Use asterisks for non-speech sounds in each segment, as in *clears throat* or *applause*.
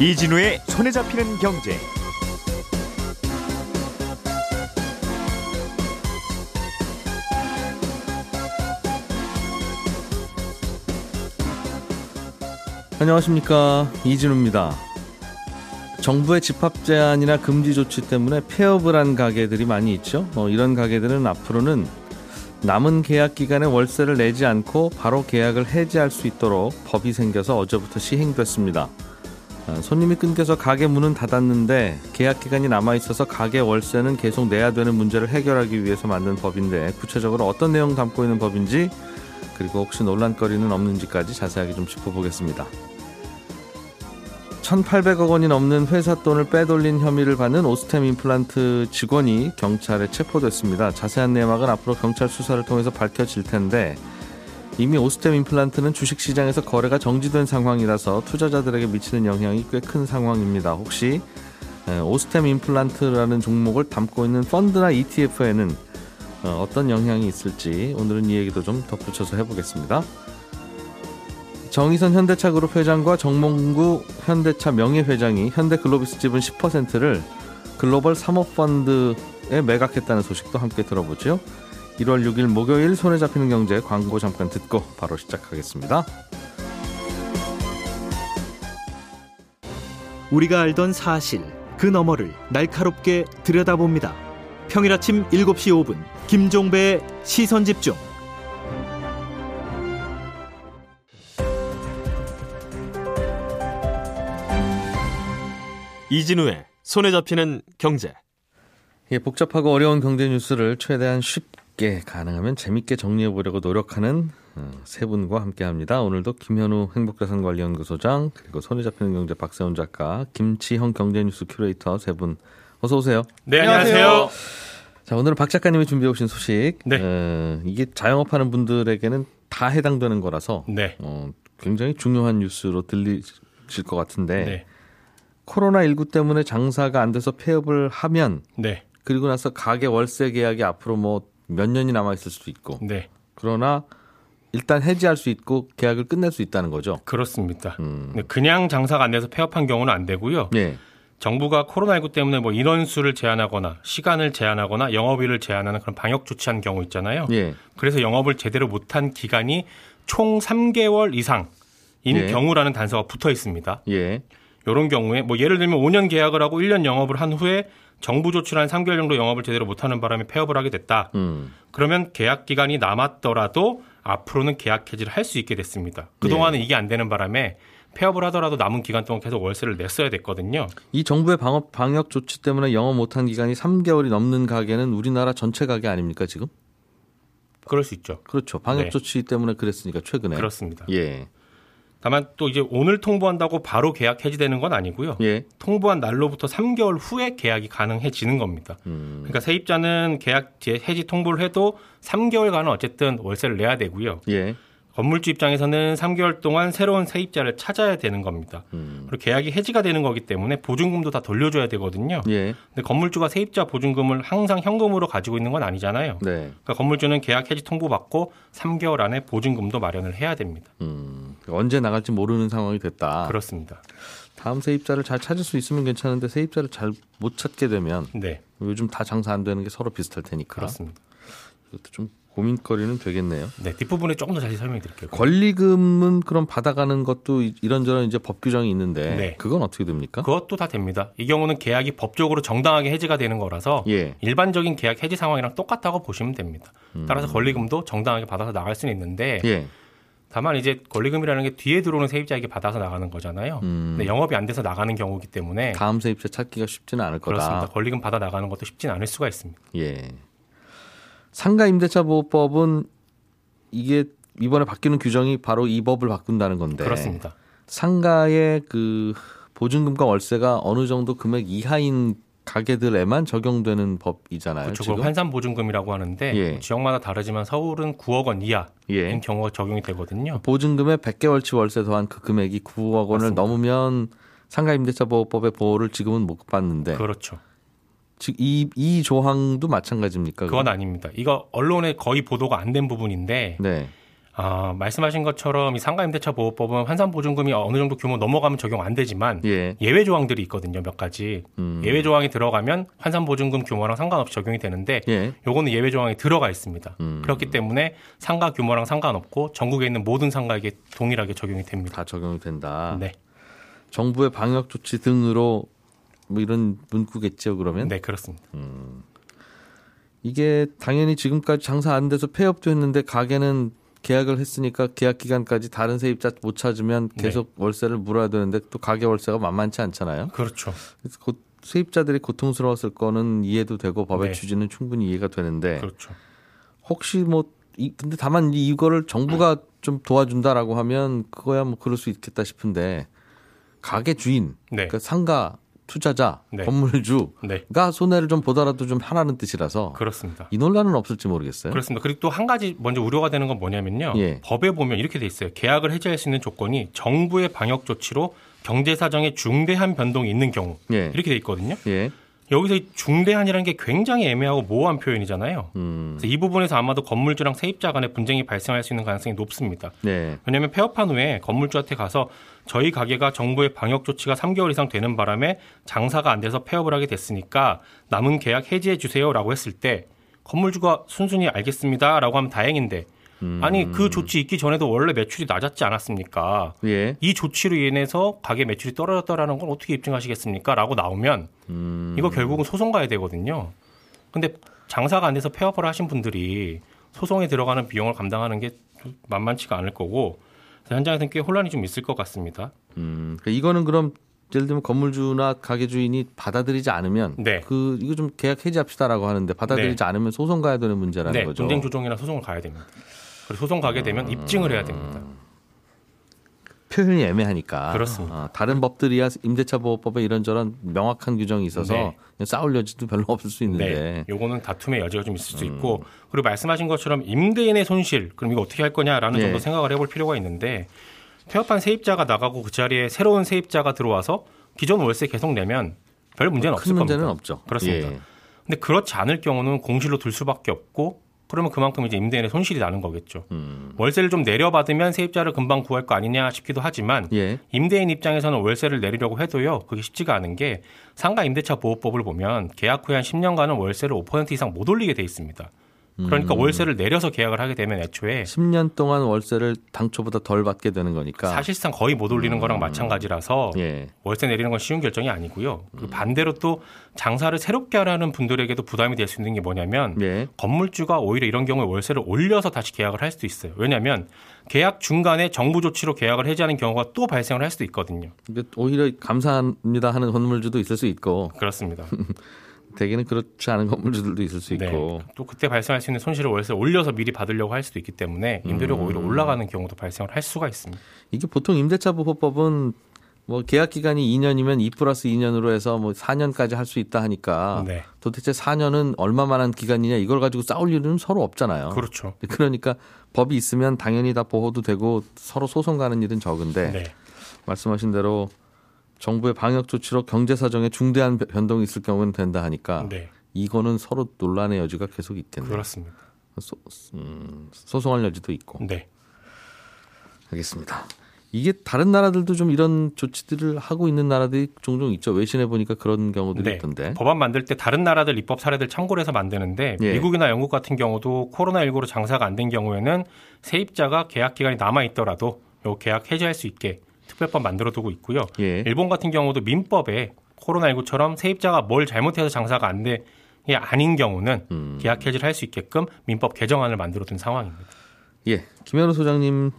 이진우의 손에 잡히는 경제. 안녕하십니까 이진우입니다. 정부의 집합 제한이나 금지 조치 때문에 폐업을 한 가게들이 많이 있죠. 어, 이런 가게들은 앞으로는 남은 계약 기간에 월세를 내지 않고 바로 계약을 해지할 수 있도록 법이 생겨서 어제부터 시행됐습니다. 어, 손님이 끊겨서 가게 문은 닫았는데 계약 기간이 남아 있어서 가게 월세는 계속 내야 되는 문제를 해결하기 위해서 만든 법인데 구체적으로 어떤 내용 담고 있는 법인지 그리고 혹시 논란거리는 없는지까지 자세하게 좀 짚어보겠습니다. 1,800억 원이 넘는 회사 돈을 빼돌린 혐의를 받는 오스템 임플란트 직원이 경찰에 체포됐습니다. 자세한 내막은 앞으로 경찰 수사를 통해서 밝혀질 텐데 이미 오스템 임플란트는 주식시장에서 거래가 정지된 상황이라서 투자자들에게 미치는 영향이 꽤 큰 상황입니다. 혹시 오스템 임플란트라는 종목을 담고 있는 펀드나 ETF에는 어, 어떤 영향이 있을지 오늘은 이 얘기도 좀 덧붙여서 해보겠습니다. 정의선 현대차그룹 회장과 정몽구 현대차 명예회장이 현대글로비스 지분 10%를 글로벌 사모펀드에 매각했다는 소식도 함께 들어보죠. 1월 6일 목요일 손에 잡히는 경제 광고 잠깐 듣고 바로 시작하겠습니다. 우리가 알던 사실 그 너머를 날카롭게 들여다봅니다. 평일 아침 7시 5분 김종배의 시선 집중. 이진우의 손에 잡히는 경제. 예, 복잡하고 어려운 경제 뉴스를 최대한 쉽게 가능하면 재밌게 정리해 보려고 노력하는 어, 세 분과 함께합니다. 오늘도 김현우 행복자산관리연구소장 그리고 손에 잡히는 경제 박세훈 작가 김치형 경제뉴스 큐레이터 세 분 어서 오세요. 네 안녕하세요. 자 오늘은 박 작가님이 준비해 오신 소식. 네. 어, 이게 자영업하는 분들에게는 다 해당되는 거라서 네. 어, 굉장히 중요한 뉴스로 들리실 것 같은데. 네. 코로나 19 때문에 장사가 안 돼서 폐업을 하면 네. 그리고 나서 가게 월세 계약이 앞으로 뭐 몇 년이 남아 있을 수도 있고 네. 그러나 일단 해지할 수 있고 계약을 끝낼 수 있다는 거죠. 그렇습니다. 음. 네, 그냥 장사가 안 돼서 폐업한 경우는 안 되고요. 예. 정부가 코로나19 때문에 뭐 인원수를 제한하거나 시간을 제한하거나 영업일을 제한하는 그런 방역 조치한 경우 있잖아요. 예. 그래서 영업을 제대로 못한 기간이 총 3개월 이상인 예. 경우라는 단서가 붙어 있습니다. 예. 이런 경우에 뭐 예를 들면 5년 계약을 하고 1년 영업을 한 후에 정부 조치를 한 3개월 정도 영업을 제대로 못하는 바람에 폐업을 하게 됐다. 음. 그러면 계약 기간이 남았더라도 앞으로는 계약 해지를 할 수 있게 됐습니다. 그동안은 이게 안 되는 바람에 폐업을 하더라도 남은 기간 동안 계속 월세를 냈어야 됐거든요. 이 정부의 방역 방역 조치 때문에 영업 못한 기간이 3개월이 넘는 가게는 우리나라 전체 가게 아닙니까 지금? 그럴 수 있죠. 그렇죠. 방역 네. 조치 때문에 그랬으니까 최근에. 그렇습니다. 예. 다만 또 이제 오늘 통보한다고 바로 계약 해지되는 건 아니고요. 예. 통보한 날로부터 3개월 후에 계약이 가능해지는 겁니다. 음. 그러니까 세입자는 계약 해지 통보를 해도 3개월간은 어쨌든 월세를 내야 되고요. 예. 건물주 입장에서는 3개월 동안 새로운 세입자를 찾아야 되는 겁니다. 음. 그리고 계약이 해지가 되는 거기 때문에 보증금도 다 돌려줘야 되거든요. 예. 근데 건물주가 세입자 보증금을 항상 현금으로 가지고 있는 건 아니잖아요. 네. 그러니까 건물주는 계약 해지 통보받고 3개월 안에 보증금도 마련을 해야 됩니다. 음. 언제 나갈지 모르는 상황이 됐다. 그렇습니다. 다음 세입자를 잘 찾을 수 있으면 괜찮은데 세입자를 잘 못 찾게 되면 네, 요즘 다 장사 안 되는 게 서로 비슷할 테니까 그렇습니다. 이것도 좀 고민거리는 되겠네요. 네, 뒷부분에 조금 더 자세히 설명해 드릴게요. 권리금은 그럼 받아가는 것도 이- 이런저런 이제 법 규정이 있는데 네. 그건 어떻게 됩니까? 그것도 다 됩니다. 이 경우는 계약이 법적으로 정당하게 해지가 되는 거라서 예. 일반적인 계약 해지 상황이랑 똑같다고 보시면 됩니다. 따라서 권리금도 정당하게 받아서 나갈 수는 있는데 예. 다만 이제 권리금이라는 게 뒤에 들어오는 세입자에게 받아서 나가는 거잖아요. 음. 근데 영업이 안 돼서 나가는 경우이기 때문에 다음 세입자 찾기가 쉽지는 않을 거다. 그렇습니다. 권리금 받아 나가는 것도 쉽진 않을 수가 있습니다. 예. 상가 임대차 보호법은 이게 이번에 바뀌는 규정이 바로 이 법을 바꾼다는 건데 그렇습니다. 상가의 그 보증금과 월세가 어느 정도 금액 이하인 가게들에만 적용되는 법이잖아요. 그렇죠. 환산 보증금이라고 하는데 예. 지역마다 다르지만 서울은 9억 원 이하인 예. 경우가 적용이 되거든요. 보증금에 100개월치 월세 더한 그 금액이 9억 원을 맞습니다. 넘으면 상가 임대차 보호법의 보호를 지금은 못 받는데 그렇죠. 즉이이 조항도 마찬가지입니까? 그건 아닙니다. 이거 언론에 거의 보도가 안 된 부분인데 네. 아, 말씀하신 것처럼 이 상가임대차 보호법은 환산 보증금이 어느 정도 규모 넘어가면 적용 안 되지만 예. 예외 조항들이 있거든요, 몇 가지. 음. 예외 조항이 들어가면 환산 보증금 규모랑 상관없이 적용이 되는데 예. 요거는 예외 조항이 들어가 있습니다. 음. 그렇기 때문에 상가 규모랑 상관없고 전국에 있는 모든 상가에게 동일하게 적용이 됩니다. 다 적용이 된다. 네. 정부의 방역 조치 등으로 뭐 이런 문구겠죠, 그러면? 네, 그렇습니다. 이게 당연히 지금까지 장사 안 돼서 폐업도 했는데 가게는 계약을 했으니까 계약 기간까지 다른 세입자 못 찾으면 네. 계속 월세를 물어야 되는데 또 가게 월세가 만만치 않잖아요. 그렇죠. 그래서 곧 세입자들이 고통스러웠을 거는 이해도 되고 법의 네. 취지는 충분히 이해가 되는데 그렇죠. 혹시 뭐 이, 근데 다만 이- 이거를 정부가 *clears throat* 좀 도와준다라고 하면 그거야 뭐 그럴 수 있겠다 싶은데 가게 주인, 네. 그러니까 상가 투자자, 네. 건물주가 네. 손해를 좀 보더라도 좀 하라는 뜻이라서 그렇습니다. 이 논란은 없을지 모르겠어요. 그렇습니다. 그리고 또 한 가지 먼저 우려가 되는 건 뭐냐면요. 예. 법에 보면 이렇게 돼 있어요. 계약을 해지할 수 있는 조건이 정부의 방역 조치로 경제 사정에 중대한 변동이 있는 경우 예. 이렇게 돼 있거든요. 예. 여기서 이 중대한이라는 게 굉장히 애매하고 모호한 표현이잖아요. 음. 그래서 이 부분에서 아마도 건물주랑 세입자 간의 분쟁이 발생할 수 있는 가능성이 높습니다. 네. 왜냐하면 폐업한 후에 건물주한테 가서 저희 가게가 정부의 방역 조치가 3개월 이상 되는 바람에 장사가 안 돼서 폐업을 하게 됐으니까 남은 계약 해지해 주세요라고 했을 때 건물주가 순순히 알겠습니다라고 하면 다행인데 아니 그 조치 있기 전에도 원래 매출이 낮았지 않았습니까? 예. 이 조치로 인해서 가게 매출이 떨어졌다라는 걸 어떻게 입증하시겠습니까? 라고 나오면 음. 이거 결국은 소송 가야 되거든요. 근데 장사가 안 돼서 폐업을 하신 분들이 소송에 들어가는 비용을 감당하는 게 만만치가 않을 거고 현장에서는 꽤 혼란이 좀 있을 것 같습니다. 음. 그러니까 이거는 그럼 예를 들면 건물주나 가게 주인이 받아들이지 않으면 네. 그 이거 좀 계약 해지합시다라고 하는데 받아들이지 않으면 소송 가야 되는 문제라는 네, 거죠. 분쟁 조정이나 소송을 가야 됩니다. 그리고 소송 가게 되면 입증을 해야 됩니다. 표현이 애매하니까. 그렇습니다. 어, 다른 법들이야 임대차 보호법에 이런저런 명확한 규정이 있어서 네. 싸울 여지도 별로 없을 수 있는데. 네, 요거는 다툼의 여지가 좀 있을 수 음. 있고 그리고 말씀하신 것처럼 임대인의 손실 그럼 이거 어떻게 할 거냐라는 예. 정도 생각을 해볼 필요가 있는데 폐업한 세입자가 나가고 그 자리에 새로운 세입자가 들어와서 기존 월세 계속 내면 별 문제는 큰 없을 문제는 겁니다. 없죠. 그렇습니다. 예. 근데 그렇지 않을 경우는 공실로 둘 수밖에 없고 그러면 그만큼 이제 임대인의 손실이 나는 거겠죠. 음. 월세를 좀 내려받으면 세입자를 금방 구할 거 아니냐 싶기도 하지만 예. 임대인 입장에서는 월세를 내리려고 해도요. 그게 쉽지가 않은 게 상가 임대차 보호법을 보면 계약 후에 한 10년간은 월세를 5% 이상 못 올리게 돼 있습니다. 그러니까 음. 월세를 내려서 계약을 하게 되면 애초에 10년 동안 월세를 당초보다 덜 받게 되는 거니까. 사실상 거의 못 올리는 거랑 마찬가지라서 예. 월세 내리는 건 쉬운 결정이 아니고요. 그리고 반대로 또 장사를 새롭게 하라는 분들에게도 부담이 될 수 있는 게 뭐냐면 예. 건물주가 오히려 이런 경우에 월세를 올려서 다시 계약을 할 수도 있어요. 왜냐하면 계약 중간에 정부 조치로 계약을 해지하는 경우가 또 발생을 할 수도 있거든요. 오히려 감사합니다 하는 건물주도 있을 수 있고 그렇습니다. *laughs* 대개는 그렇지 않은 건물주들도 있을 수 네. 있고. 또 그때 발생할 수 있는 손실을 월세를 올려서 미리 받으려고 할 수도 있기 때문에 임대료가 오히려 올라가는 경우도 발생을 할 수가 있습니다. 이게 보통 임대차 보호법은 뭐 계약 기간이 2년이면 2 플러스 2년으로 해서 뭐 4년까지 할 수 있다 하니까 네. 도대체 4년은 얼마만한 기간이냐 이걸 가지고 싸울 일은 서로 없잖아요. 그렇죠. 그러니까 법이 있으면 당연히 다 보호도 되고 서로 소송 가는 일은 적은데 네. 말씀하신 대로 정부의 방역 조치로 경제 사정에 중대한 변동이 있을 경우는 된다 하니까 네. 이거는 서로 논란의 여지가 계속 있겠네요. 그렇습니다. 소, 음, 소송할 여지도 있고. 네. 알겠습니다. 이게 다른 나라들도 좀 이런 조치들을 하고 있는 나라들이 종종 있죠. 외신에 보니까 그런 경우들이 네. 있던데. 법안 만들 때 다른 나라들 입법 사례들 참고를 해서 만드는데 예. 미국이나 영국 같은 경우도 코로나19로 장사가 안 된 경우에는 세입자가 계약 기간이 남아 있더라도 요 계약 해지할 수 있게 특별법 만들어 두고 있고요. 예. 일본 같은 경우도 민법에 코로나19처럼 세입자가 뭘 잘못해서 장사가 안 돼. 게 아닌 경우는 음. 계약 해지를 할 수 있게끔 민법 개정안을 만들어 둔 상황입니다. 예. 김현우 소장님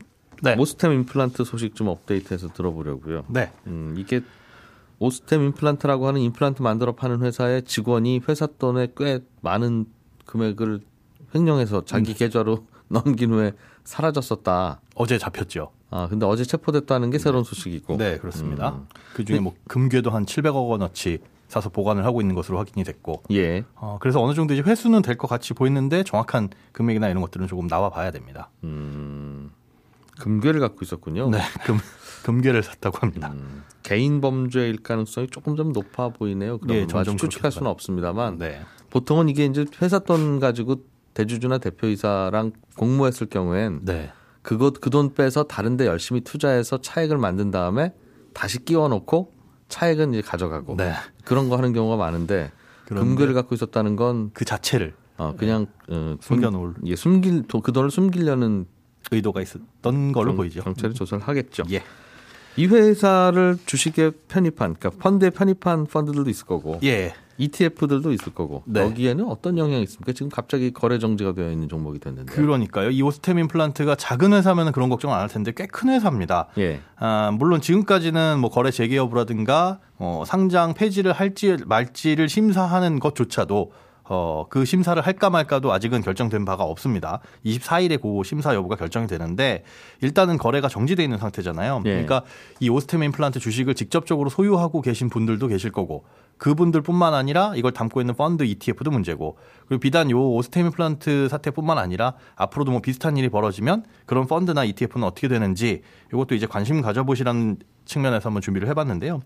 네. 모스템 임플란트 소식 좀 업데이트해서 들어보려고요. 네. 음, 이게 오스템 임플란트라고 하는 임플란트 만들어 파는 회사의 직원이 회사 돈에 꽤 많은 금액을 횡령해서 자기 계좌로 *laughs* 넘긴 후에 사라졌었다. 어제 잡혔죠. 아, 근데 어제 체포됐다는 게 새로운 소식이고. 네, 그렇습니다. 음. 그 중에 뭐 금괴도 한 700억 원어치 사서 보관을 하고 있는 것으로 확인이 됐고, 예. 어, 그래서 어느 정도 이제 회수는 될 것 같이 보이는데 정확한 금액이나 이런 것들은 조금 나와 봐야 됩니다. 음, 금괴를 갖고 있었군요. 네, 금 금괴를 샀다고 합니다. 음, 개인 범죄일 가능성이 조금 좀 높아 보이네요. 그럼 예, 아주 추측할 수는 없습니다만 네, 보통은 이게 이제 회사 돈 가지고 대주주나 대표이사랑 공모했을 경우엔 네, 그것 그 돈 빼서 다른데 열심히 투자해서 차익을 만든 다음에 다시 끼워놓고 차익은 이제 가져가고 네. 그런 거 하는 경우가 많은데 금괴를 갖고 있었다는 건 그 자체를 어, 그냥 어, 숨겨놓을 예, 숨길 도- 그 돈을 숨기려는 의도가 있었던 걸로 보이죠. 경찰이 조사를 하겠죠. 예. 이 회사를 주식에 편입한, 그러니까 펀드에 편입한 펀드들도 있을 거고, 예. ETF들도 있을 거고, 네. 여기에는 어떤 영향이 있습니까? 지금 갑자기 거래 정지가 되어 있는 종목이 됐는데. 그러니까요. 이 오스템 임플란트가 작은 회사면 그런 걱정 안 할 텐데 꽤 큰 회사입니다. 예. 아, 물론 지금까지는 뭐 거래 재개 여부라든가 어, 상장 폐지를 할지 말지를 심사하는 것조차도 어, 그 심사를 할까 말까도 아직은 결정된 바가 없습니다. 24일에 그 심사 여부가 결정이 되는데 일단은 거래가 정지돼 있는 상태잖아요. 예. 그러니까 이 오스템 임플란트 주식을 직접적으로 소유하고 계신 분들도 계실 거고 그분들뿐만 아니라 이걸 담고 있는 펀드 ETF도 문제고 그리고 비단 요 오스템 임플란트 사태뿐만 아니라 앞으로도 뭐 비슷한 일이 벌어지면 그런 펀드나 ETF는 어떻게 되는지 이것도 이제 관심 가져보시라는 측면에서 한번 준비를 해봤는데요.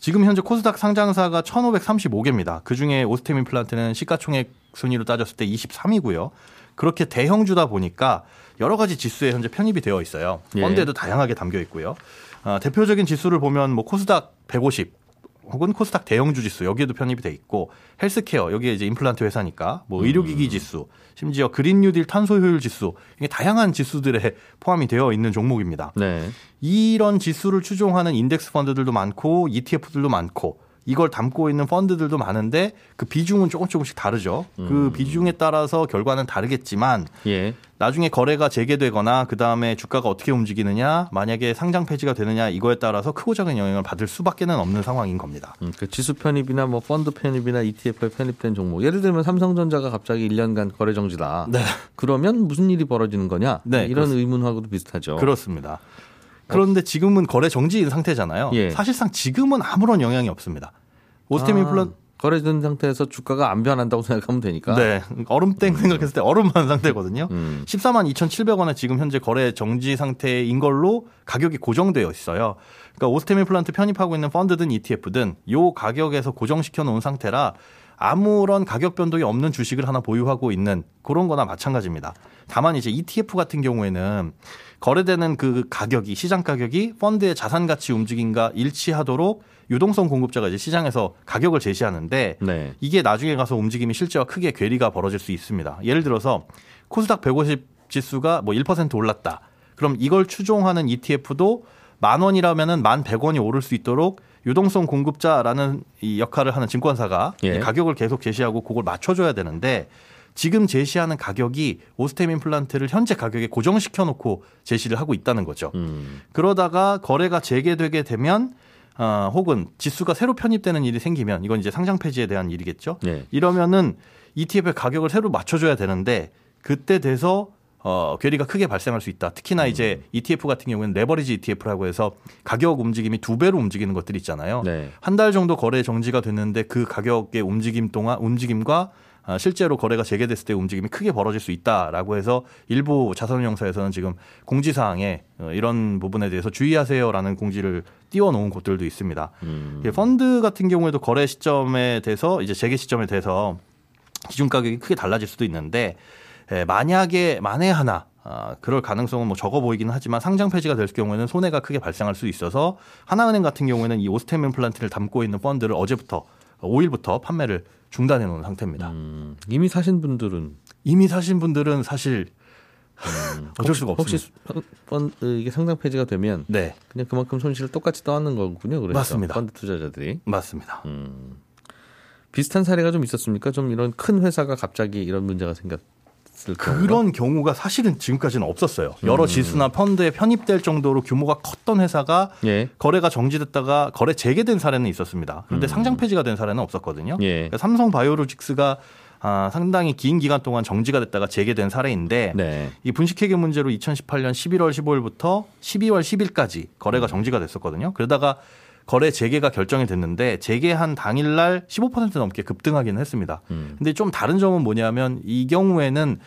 지금 현재 코스닥 상장사가 1,535개입니다. 그 중에 오스템 임플란트는 시가총액 순위로 따졌을 때 23위고요. 그렇게 대형주다 보니까 여러 가지 지수에 현재 편입이 되어 있어요. 예. 펀드에도 다양하게 담겨 있고요. 아, 대표적인 지수를 보면 뭐 코스닥 150 혹은 코스닥 대형 주 지수 여기에도 편입이 돼 있고 헬스케어 여기에 이제 임플란트 회사니까 뭐 의료기기 지수 심지어 그린 뉴딜 탄소 효율 지수 이게 다양한 지수들에 *laughs* 포함이 되어 있는 종목입니다. 네. 이런 지수를 추종하는 인덱스 펀드들도 많고 ETF들도 많고 이걸 담고 있는 펀드들도 많은데 그 비중은 조금 조금씩 다르죠. 그 비중에 따라서 결과는 다르겠지만 예. 나중에 거래가 재개되거나 그 다음에 주가가 어떻게 움직이느냐, 만약에 상장 폐지가 되느냐 이거에 따라서 크고 작은 영향을 받을 수밖에는 없는 상황인 겁니다. 음, 그 지수 편입이나 뭐 펀드 편입이나 ETF에 편입된 종목. 예를 들면 삼성전자가 갑자기 1년간 거래 정지다. 네. 그러면 무슨 일이 벌어지는 거냐? 네, 이런 그렇습니다. 의문하고도 비슷하죠. 그렇습니다. 그런데 지금은 거래 정지인 상태잖아요. 예. 사실상 지금은 아무런 영향이 없습니다. 오스템 아, 임플란 거래된 상태에서 주가가 안 변한다고 *laughs* 생각하면 되니까. 네 얼음땡 생각했을 때 얼음만 *laughs* 상태거든요. 음. 14만 2,700원에 지금 현재 거래 정지 상태인 걸로 가격이 고정되어 있어요. 그러니까 오스템 임플란트 편입하고 있는 펀드든 ETF든 요 가격에서 고정시켜 놓은 상태라 아무런 가격 변동이 없는 주식을 하나 보유하고 있는 그런 거나 마찬가지입니다. 다만 이제 ETF 같은 경우에는 거래되는 그 가격이 시장 가격이 펀드의 자산 가치 움직임과 일치하도록 유동성 공급자가 이제 시장에서 가격을 제시하는데 네. 이게 나중에 가서 움직임이 실제와 크게 괴리가 벌어질 수 있습니다. 예를 들어서 코스닥 150 지수가 뭐 1% 올랐다. 그럼 이걸 추종하는 ETF도 만 원이라면은 만 100원이 오를 수 있도록 유동성 공급자라는 이 역할을 하는 증권사가 예. 이 가격을 계속 제시하고 그걸 맞춰줘야 되는데 지금 제시하는 가격이 오스템 임플란트를 현재 가격에 고정시켜 놓고 제시를 하고 있다는 거죠. 음. 그러다가 거래가 재개되게 되면 어, 혹은 지수가 새로 편입되는 일이 생기면 이건 이제 상장 폐지에 대한 일이겠죠. 네. 이러면은 ETF의 가격을 새로 맞춰줘야 되는데 그때 돼서 어, 괴리가 크게 발생할 수 있다. 특히나 이제 ETF 같은 경우에는 레버리지 ETF라고 해서 가격 움직임이 두 배로 움직이는 것들이 있잖아요. 네. 한달 정도 거래 정지가 됐는데 그 가격의 움직임 동안 움직임과 아, 실제로 거래가 재개됐을 때 움직임이 크게 벌어질 수 있다라고 해서 일부 자산운용사에서는 지금 공지사항에 어, 이런 부분에 대해서 주의하세요라는 공지를 띄워놓은 곳들도 있습니다. 음. 예, 펀드 같은 경우에도 거래 시점에 대해서 이제 재개 시점에 대해서 기준 가격이 크게 달라질 수도 있는데 예, 만약에 만에 하나 아, 그럴 가능성은 뭐 적어 보이기는 하지만 상장 폐지가 될 경우에는 손해가 크게 발생할 수 있어서 하나은행 같은 경우에는 이 오스템 임플란트를 담고 있는 펀드를 어제부터 5일부터 판매를 중단해 놓은 상태입니다. 음, 이미 사신 분들은 이미 사신 분들은 사실 어쩔 수가 혹시 없습니다. 수- 펀- 어, 이게 상장 폐지가 되면 네, 그냥 그만큼 손실을 똑같이 떠안는 거군요. 그래서 맞습니다. 펀드 투자자들이 맞습니다. 음. 비슷한 사례가 좀 있었습니까? 좀 이런 큰 회사가 갑자기 이런 문제가 생겼 을 경우가? 그런 경우가 사실은 지금까지는 없었어요. 여러 음. 지수나 펀드에 편입될 정도로 규모가 컸던 회사가 예. 거래가 정지됐다가 거래 재개된 사례는 있었습니다. 그런데 음. 상장 폐지가 된 사례는 없었거든요. 예. 그러니까 삼성 바이오로직스가 아, 상당히 긴 기간 동안 정지가 됐다가 재개된 사례인데 네. 이 분식회계 문제로 2018년 11월 15일부터 12월 10일까지 거래가 정지가 됐었거든요. 그러다가 거래 재개가 결정이 됐는데 재개한 당일날 15% 넘게 급등하기는 했습니다. 음. 근데 좀 다른 점은 뭐냐면 이 경우에는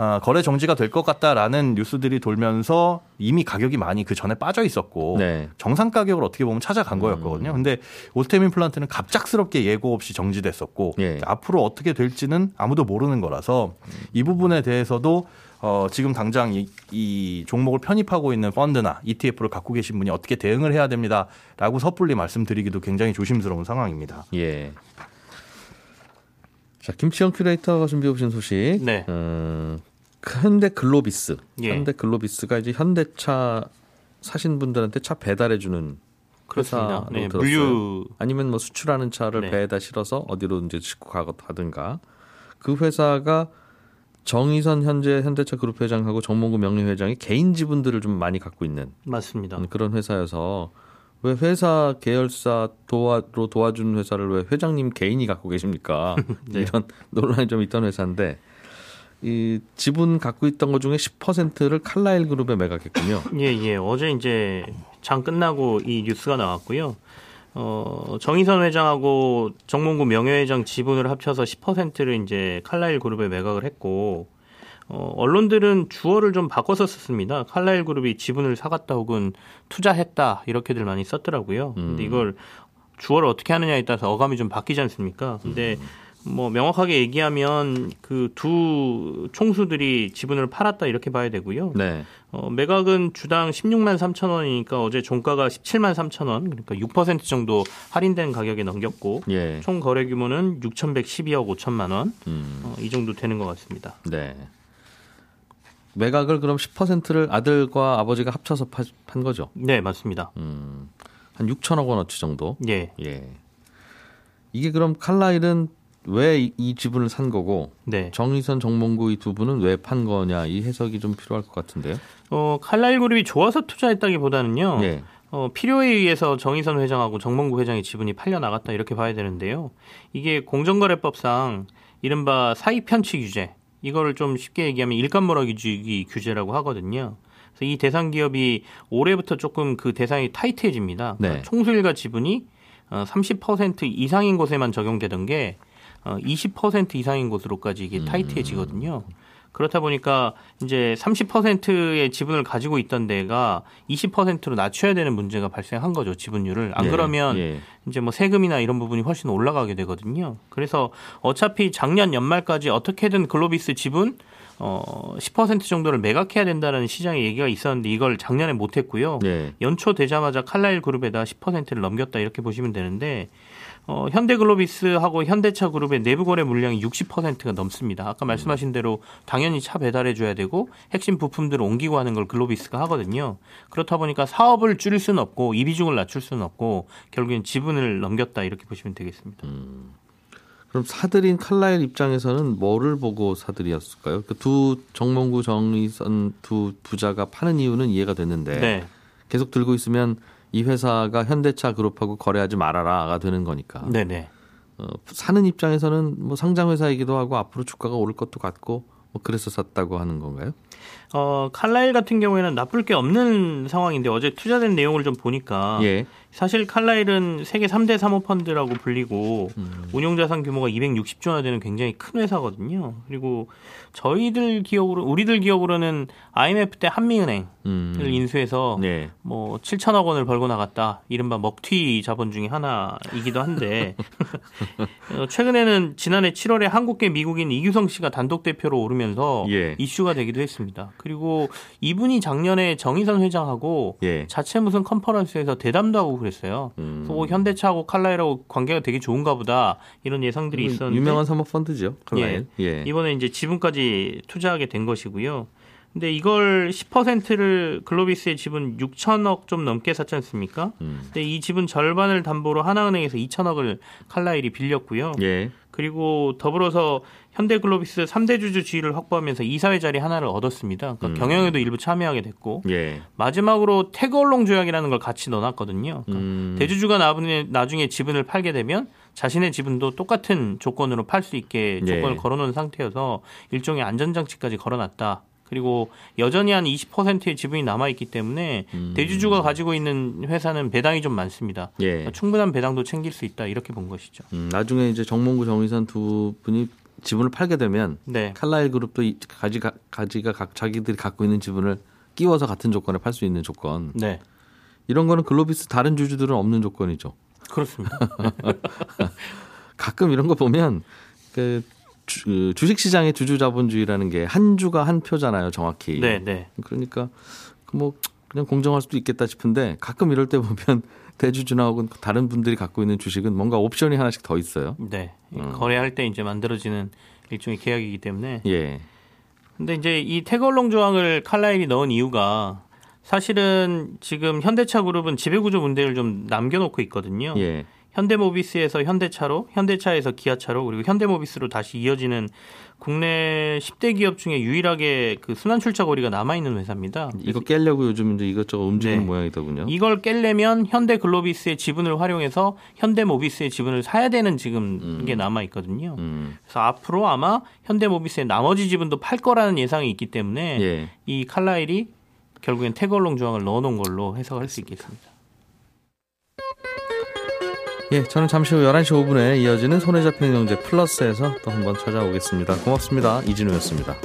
아, 거래 정지가 될 것 같다라는 뉴스들이 돌면서 이미 가격이 많이 그 전에 빠져 있었고 네. 정상 가격을 어떻게 보면 찾아간 거였거든요. 근데 오스템 임플란트는 갑작스럽게 예고 없이 정지됐었고 예. 앞으로 어떻게 될지는 아무도 모르는 거라서 이 부분에 대해서도 어, 지금 당장 이, 이 종목을 편입하고 있는 펀드나 ETF를 갖고 계신 분이 어떻게 대응을 해야 됩니다라고 섣불리 말씀드리기도 굉장히 조심스러운 상황입니다. 예. 자, 김치형 큐레이터가 준비해 오신 소식. 네. 음, 현대 글로비스. 예. 현대 글로비스가 이제 현대차 사신 분들한테 차 배달해 주는 그렇습니다. 네, 들었어요. 물류 아니면 뭐 수출하는 차를 네. 배에다 실어서 어디로 이제 싣고 가든가 그 회사가 정의선 현재 현대차 그룹 회장하고 정몽구 명예회장이 개인 지분들을 좀 많이 갖고 있는 맞습니다. 그런 회사여서 왜 회사 계열사 도와로 도와주는 회사를 왜 회장님 개인이 갖고 계십니까? *laughs* 네. 이런 논란이 좀 있던 회사인데 이 지분 갖고 있던 것 중에 10%를 칼라일 그룹에 매각했군요. *laughs* 예, 예. 어제 이제 장 끝나고 이 뉴스가 나왔고요. 어, 정의선 회장하고 정몽구 명예회장 지분을 합쳐서 10%를 이제 칼라일 그룹에 매각을 했고, 어, 언론들은 주어를 좀 바꿔서 썼습니다. 칼라일 그룹이 지분을 사갔다 혹은 투자했다 이렇게들 많이 썼더라고요. 근데 이걸 주어를 어떻게 하느냐에 따라서 어감이 좀 바뀌지 않습니까? 근데 뭐 명확하게 얘기하면 그 두 총수들이 지분을 팔았다 이렇게 봐야 되고요. 네. 어, 매각은 주당 16만 3천 원이니까 어제 종가가 17만 3천 원, 그러니까 6% 정도 할인된 가격에 넘겼고 예. 총 거래 규모는 6,112억 5천만 원, 음. 어, 이 정도 되는 것 같습니다. 네. 매각을 그럼 10%를 아들과 아버지가 합쳐서 파, 판 거죠. 네, 맞습니다. 음. 한 6천억 원어치 정도. 예, 예. 이게 그럼 칼라일은 왜 이 지분을 산 거고 네. 정의선 정몽구 이 두 분은 왜 판 거냐 이 해석이 좀 필요할 것 같은데요. 어, 칼라일 그룹이 좋아서 투자했다기보다는요. 예. 어, 필요에 의해서 정의선 회장하고 정몽구 회장의 지분이 팔려 나갔다 이렇게 봐야 되는데요. 이게 공정거래법상 이른바 사익 편취 규제 이거를 좀 쉽게 얘기하면 일감몰아주기 규제라고 하거든요. 그래서 이 대상 기업이 올해부터 조금 그 대상이 타이트해집니다. 그러니까 네. 총수일가 지분이 어, 30% 이상인 곳에만 적용되던 게 어, 20% 이상인 곳으로까지 이게 타이트해지거든요. 그렇다 보니까 이제 30%의 지분을 가지고 있던 데가 20%로 낮춰야 되는 문제가 발생한 거죠 지분율을 안 예, 그러면 예. 이제 뭐 세금이나 이런 부분이 훨씬 올라가게 되거든요. 그래서 어차피 작년 연말까지 어떻게든 글로비스 지분 어, 10% 정도를 매각해야 된다는 시장의 얘기가 있었는데 이걸 작년에 못했고요. 예. 연초 되자마자 칼라일 그룹에다 10%를 넘겼다 이렇게 보시면 되는데 어, 현대글로비스하고 현대차 그룹의 내부 거래 물량이 60%가 넘습니다. 아까 말씀하신 대로 당연히 차 배달해 줘야 되고 핵심 부품들을 옮기고 하는 걸 글로비스가 하거든요. 그렇다 보니까 사업을 줄일 수는 없고 이 비중을 낮출 수는 없고 결국엔 지분을 넘겼다 이렇게 보시면 되겠습니다. 그럼 사들인 칼라일 입장에서는 뭐를 보고 사들이었을까요? 그 두 정몽구 정의선 두 부자가 파는 이유는 이해가 됐는데 네. 계속 들고 있으면 이 회사가 현대차 그룹하고 거래하지 말아라가 되는 거니까. 네, 네. 어, 사는 입장에서는 뭐 상장 회사이기도 하고 앞으로 주가가 오를 것도 같고 뭐 그래서 샀다고 하는 건가요? 어, 칼라일 같은 경우에는 나쁠 게 없는 상황인데 어제 투자된 내용을 좀 보니까 예. 사실 칼라일은 세계 3대 사모펀드라고 불리고 음. 운용자산 규모가 260조나 되는 굉장히 큰 회사거든요. 그리고 저희들 기업으로 우리들 기업으로는 IMF 때 한미은행을 음. 인수해서 네. 뭐 7천억 원을 벌고 나갔다. 이른바 먹튀 자본 중에 하나이기도 한데 *laughs* 어, 최근에는 지난해 7월에 한국계 미국인 이규성 씨가 단독 대표로 오르면서 예. 이슈가 되기도 했습니다. 그리고 이분이 작년에 정의선 회장하고 예. 자체 무슨 컨퍼런스에서 대담도 하고 그랬어요. 음. 그래서 뭐 현대차하고 칼라일하고 관계가 되게 좋은가 보다 이런 예상들이 있었는데 음, 유명한 사모 펀드죠. 칼라일. 예. 이번에 이제 지분까지 투자하게 된 것이고요. 근데 이걸 10%를 글로비스의 지분 6천억 좀 넘게 샀지 않습니까? 음. 근데 이 지분 절반을 담보로 하나은행에서 2천억을 칼라일이 빌렸고요. 예. 그리고 더불어서 현대글로비스 3대 주주 지위를 확보하면서 이사회 자리 하나를 얻었습니다. 그러니까 음. 경영에도 일부 참여하게 됐고 예. 마지막으로 태그얼롱 조약이라는 걸 같이 넣어놨거든요. 그러니까 음. 대주주가 나중에, 나중에 지분을 팔게 되면 자신의 지분도 똑같은 조건으로 팔 수 있게 조건을 예. 걸어놓은 상태여서 일종의 안전장치까지 걸어놨다. 그리고 여전히 한 20%의 지분이 남아있기 때문에 음. 대주주가 가지고 있는 회사는 배당이 좀 많습니다. 예. 그러니까 충분한 배당도 챙길 수 있다 이렇게 본 것이죠. 음, 나중에 이제 정몽구 정의선 두 분이 지분을 팔게 되면 네. 칼라일 그룹도 이 가지 가 가지가 각 자기들이 갖고 있는 지분을 끼워서 같은 조건에 팔 수 있는 조건. 네. 이런 거는 글로비스 다른 주주들은 없는 조건이죠. 그렇습니다. *laughs* 가끔 이런 거 보면 그 주, 그 주식 시장의 주주 자본주의라는 게 한 주가 한 표잖아요, 정확히. 네, 네. 그러니까 그뭐 그냥 공정할 수도 있겠다 싶은데 가끔 이럴 때 보면 *laughs* 대주주나 혹은 다른 분들이 갖고 있는 주식은 뭔가 옵션이 하나씩 더 있어요. 네. 음. 거래할 때 이제 만들어지는 일종의 계약이기 때문에. 예. 근데 이제 이 태걸롱 조항을 칼라일이 넣은 이유가 사실은 지금 현대차 그룹은 지배구조 문제를 좀 남겨놓고 있거든요. 예. 현대모비스에서 현대차로, 현대차에서 기아차로, 그리고 현대모비스로 다시 이어지는 국내 10대 기업 중에 유일하게 그 순환 출자 거리가 남아 있는 회사입니다. 이거 깨려고 요즘 이제 이것저것 움직이는 네. 모양이더군요. 이걸 깰려면 현대글로비스의 지분을 활용해서 현대모비스의 지분을 사야 되는 지금 게 남아 있거든요. 음. 그래서 앞으로 아마 현대모비스의 나머지 지분도 팔 거라는 예상이 있기 때문에 예. 이 칼라일이 결국엔 태걸롱 조항을 넣어놓은 걸로 해석할 수 있겠습니다. 예, 저는 잠시 후 11시 5분에 이어지는 손에 잡히는 경제 플러스에서 또 한번 찾아오겠습니다. 고맙습니다. 이진우였습니다.